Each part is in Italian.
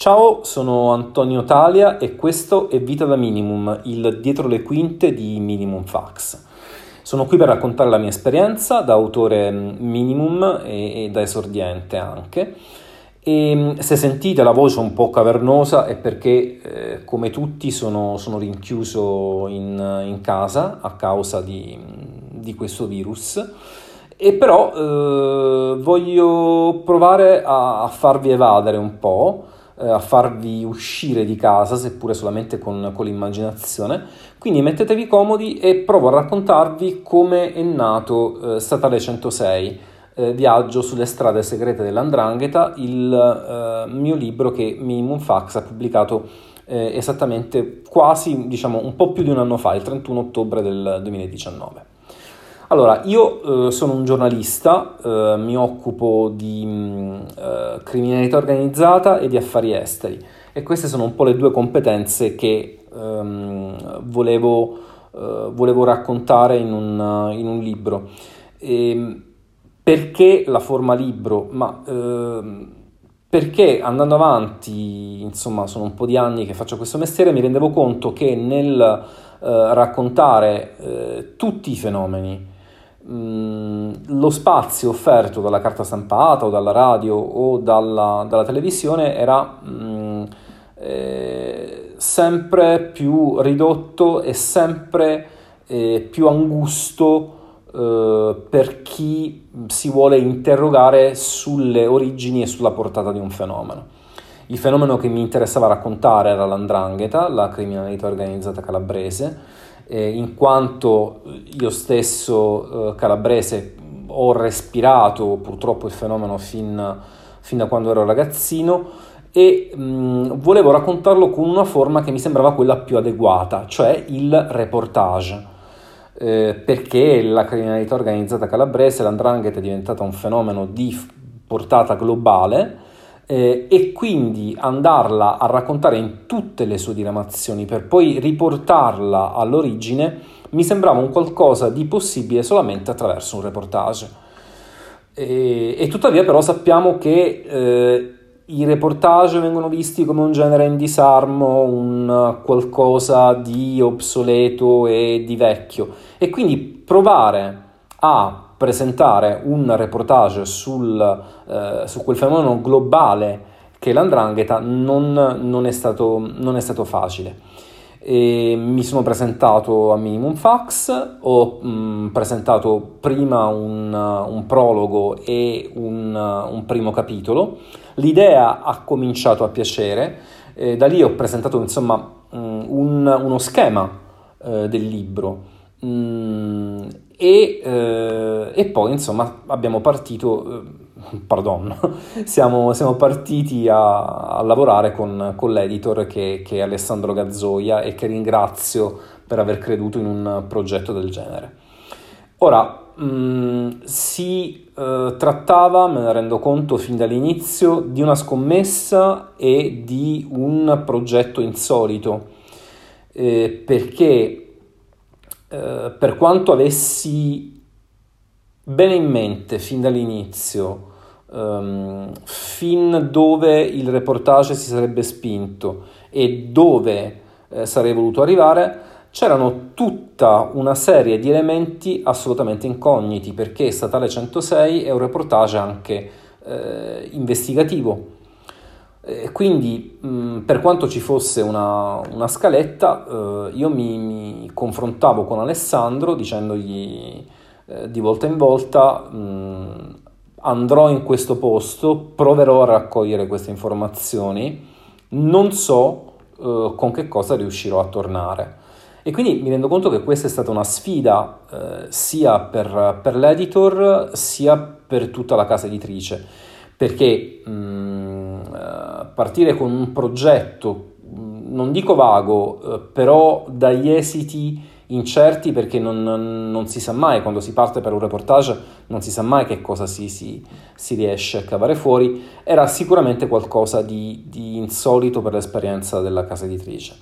Ciao, sono Antonio Talia e questo è Vita da Minimum, il dietro le quinte di Minimum Fax. Sono qui per raccontare la mia esperienza da autore minimum e, e da esordiente anche. E se sentite la voce un po' cavernosa è perché, eh, come tutti, sono, sono rinchiuso in, in, casa a causa di, di questo virus. E però eh, voglio provare a, a farvi evadere un po' eh, a farvi uscire di casa, seppure solamente con, con l'immaginazione. Quindi mettetevi comodi e provo a raccontarvi come è nato eh, Statale 106, eh, Viaggio sulle strade segrete dell'Andrangheta, il eh, mio libro che Minimum Fax ha pubblicato eh, esattamente quasi, diciamo, un po' più di un anno fa, il 31 ottobre del 2019. Allora, io eh, sono un giornalista, eh, mi occupo di mh, mm, eh, criminalità organizzata e di affari esteri e queste sono un po' le due competenze che ehm, volevo, eh, volevo, raccontare in un, in un libro. E, ehm, perché la forma libro? Ma ehm, perché andando avanti, insomma, sono un po' di anni che faccio questo mestiere, mi rendevo conto che nel eh, raccontare eh, tutti i fenomeni, Lo spazio offerto dalla carta stampata o dalla radio o dalla, dalla televisione era mh, eh, sempre più ridotto e sempre eh, più angusto eh, per chi si vuole interrogare sulle origini e sulla portata di un fenomeno. Il fenomeno che mi interessava raccontare era l'andrangheta, la criminalità organizzata calabrese, eh, in quanto io stesso eh, calabrese ho respirato purtroppo il fenomeno fin, fin da quando ero ragazzino e mh, volevo raccontarlo con una forma che mi sembrava quella più adeguata, cioè il reportage. Eh, perché la criminalità organizzata calabrese, l'andrangheta è diventata un fenomeno di portata globale eh, e quindi andarla a raccontare in tutte le sue diramazioni per poi riportarla all'origine mi sembrava un qualcosa di possibile solamente attraverso un reportage. E, e tuttavia però sappiamo che eh, i reportage vengono visti come un genere in disarmo, un qualcosa di obsoleto e di vecchio e quindi provare a presentare un reportage sul, eh, su quel fenomeno globale che è l'andrangheta non, non, è, stato, non è stato facile. E mi sono presentato a Minimum Fax, ho mh, mm, presentato prima un, un prologo e un, un, primo capitolo, l'idea ha cominciato a piacere, eh, da lì ho presentato insomma mh, mm, un, uno schema eh, del libro. Mm, e, eh, e poi insomma abbiamo partito, eh, pardon, siamo, siamo partiti a, a, lavorare con, con l'editor che, che, è Alessandro Gazzoia e che ringrazio per aver creduto in un progetto del genere. Ora, mh, mm, si eh, trattava, me ne rendo conto fin dall'inizio, di una scommessa e di un progetto insolito, eh, perché eh, per quanto avessi bene in mente fin dall'inizio um, fin dove il reportage si sarebbe spinto e dove eh, sarei voluto arrivare, c'erano tutta una serie di elementi assolutamente incogniti perché Statale 106 è un reportage anche eh, investigativo e quindi mh, per quanto ci fosse una, una scaletta, eh, io mi, mi, confrontavo con Alessandro dicendogli eh, di volta in volta mh, andrò in questo posto, proverò a raccogliere queste informazioni, non so eh, con che cosa riuscirò a tornare. E quindi mi rendo conto che questa è stata una sfida eh, sia per, per, l'editor sia per tutta la casa editrice, perché mh, partire con un progetto, non dico vago, eh, però dagli esiti incerti perché non, non, si sa mai, quando si parte per un reportage non si sa mai che cosa si, si, si riesce a cavare fuori, era sicuramente qualcosa di, di insolito per l'esperienza della casa editrice.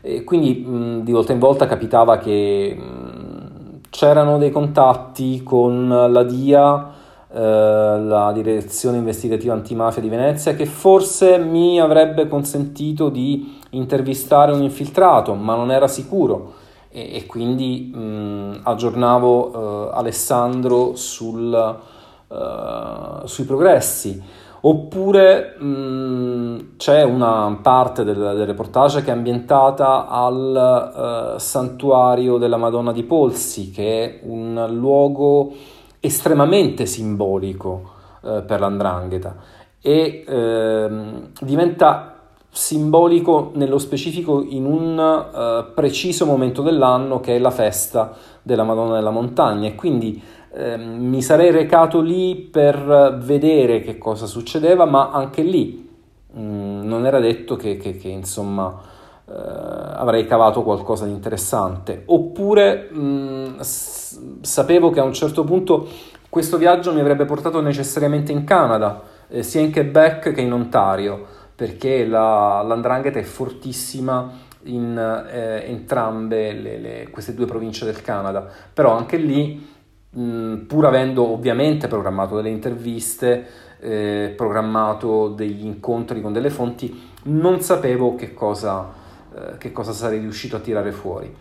E quindi mh, di volta in volta capitava che mh, c'erano dei contatti con la DIA la direzione investigativa antimafia di Venezia, che forse mi avrebbe consentito di intervistare un infiltrato, ma non era sicuro e, e quindi mh, aggiornavo eh, Alessandro sul, uh, sui progressi. Oppure mh, c'è una parte del, del, reportage che è ambientata al uh, santuario della Madonna di Polsi, che è un luogo estremamente simbolico uh, per l'andrangheta e uh, diventa simbolico nello specifico in un uh, preciso momento dell'anno che è la festa della Madonna della Montagna. E quindi eh, mi sarei recato lì per vedere che cosa succedeva ma anche lì mh, mm, non era detto che, che, che insomma eh, avrei cavato qualcosa di interessante. Oppure mh, mm, s- sapevo che a un certo punto questo viaggio mi avrebbe portato necessariamente in Canada eh, sia in Quebec che in Ontario perché la, l'andrangheta è fortissima in eh, entrambe le, le, queste due province del Canada, però anche lì, mh, pur avendo ovviamente programmato delle interviste, eh, programmato degli incontri con delle fonti, non sapevo che cosa, eh, che cosa sarei riuscito a tirare fuori.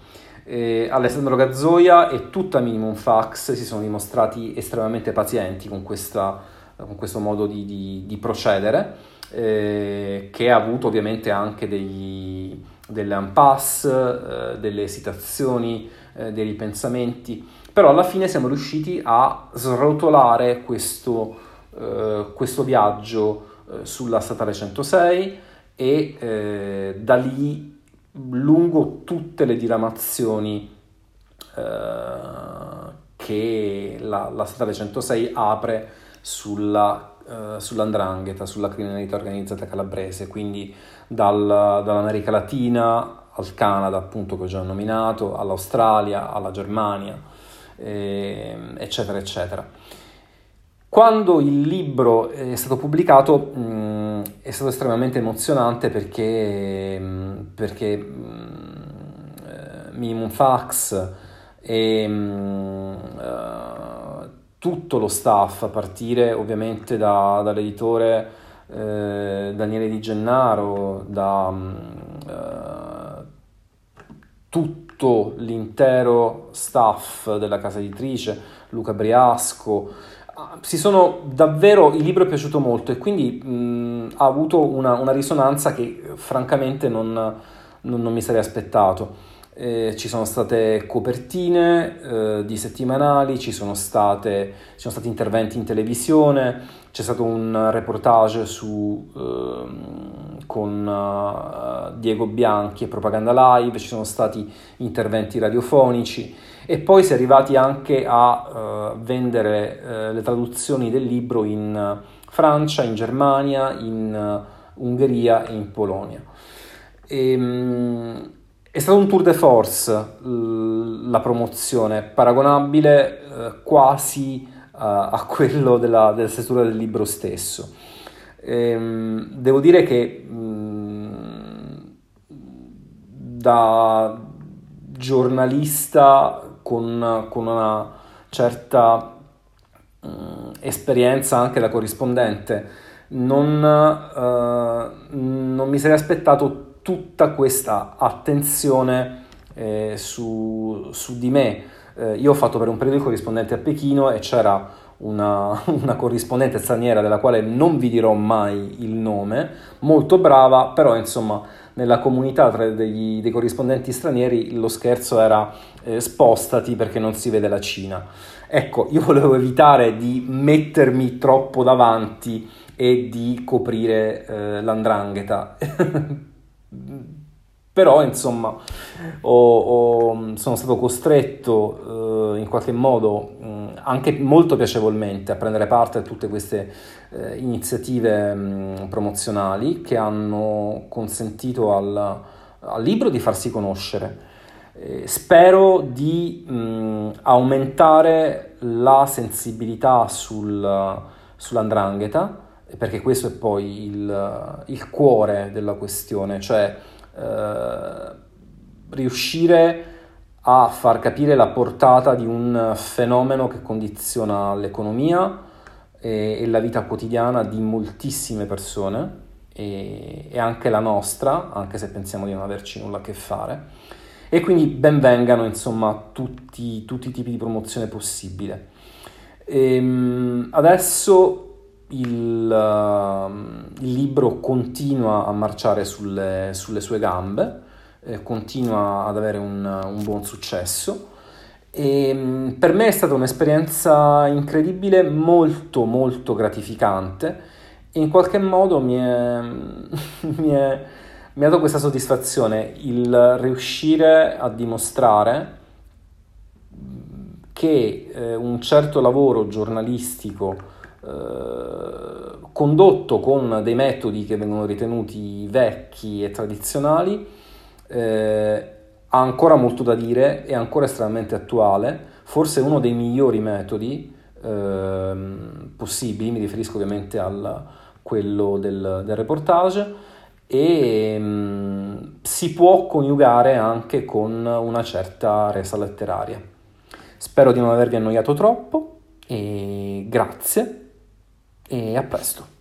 Eh, Alessandro Gazzoia e tutta Minimum Fax si sono dimostrati estremamente pazienti con, questa, con questo modo di, di, di procedere eh, che ha avuto ovviamente anche degli, delle impasse, eh, delle esitazioni, eh, dei ripensamenti, però alla fine siamo riusciti a srotolare questo, questo viaggio sulla statale 106 e eh, da lì lungo tutte le diramazioni che la, la statale 106 apre sulla eh, sull'andrangheta, sulla criminalità organizzata calabrese, quindi dal, dall'America Latina al Canada, appunto che ho già nominato, all'Australia, alla Germania, eh, eccetera, eccetera. Quando il libro è stato pubblicato mh, è stato estremamente emozionante perché, mh, perché mh, Minimum Fax e uh, tutto lo staff, a partire ovviamente da, dall'editore eh, Daniele Di Gennaro, da mm, eh, tutto l'intero staff della casa editrice, Luca Briasco. Si sono davvero, il libro è piaciuto molto e quindi mh, ha avuto una, una, risonanza che francamente non, non, non mi sarei aspettato. Eh, ci sono state copertine eh, di settimanali, ci sono, state, ci sono, stati interventi in televisione, c'è stato un reportage su, eh, con Diego Bianchi e Propaganda Live, ci sono stati interventi radiofonici e poi si è arrivati anche a uh, vendere uh, le traduzioni del libro in Francia, in Germania, in Ungheria e in Polonia. E, um, è stato un tour de force la promozione, paragonabile eh, quasi uh, a quello della, della stesura del libro stesso. Ehm, devo dire che mh, da giornalista con, con una certa mh, esperienza anche da corrispondente non, uh, non mi sarei aspettato tutta questa attenzione eh, su, su, di me. Eh, io ho fatto per un periodo il corrispondente a Pechino e c'era una, una, corrispondente straniera della quale non vi dirò mai il nome, molto brava, però insomma nella comunità tra degli, dei corrispondenti stranieri lo scherzo era eh, spostati perché non si vede la Cina. Ecco, io volevo evitare di mettermi troppo davanti e di coprire eh, l'andrangheta. Però insomma ho, ho, sono stato costretto eh, in qualche modo mh, anche molto piacevolmente a prendere parte a tutte queste eh, iniziative mh, promozionali che hanno consentito al, al libro di farsi conoscere. Eh, spero di mh, aumentare la sensibilità sul, sull'andrangheta perché questo è poi il, il cuore della questione, cioè eh, riuscire a far capire la portata di un fenomeno che condiziona l'economia, e, e la vita quotidiana di moltissime persone e, e, anche la nostra, anche se pensiamo di non averci nulla a che fare. E quindi benvengano insomma tutti, tutti i tipi di promozione possibile. E, ehm, adesso il, uh, il, libro continua a marciare sulle, sulle sue gambe, eh, continua ad avere un, un buon successo. E ehm, per me è stata un'esperienza incredibile, molto molto gratificante e in qualche modo mi, è, mi, è, mi ha dato questa soddisfazione il riuscire a dimostrare che eh, un certo lavoro giornalistico eh, condotto con dei metodi che vengono ritenuti vecchi e tradizionali eh, ha ancora molto da dire, è ancora estremamente attuale, forse uno dei migliori metodi eh, possibili, mi riferisco ovviamente a quello del, del, reportage, e mh, mm, si può coniugare anche con una certa resa letteraria. Spero di non avervi annoiato troppo, e grazie e a presto.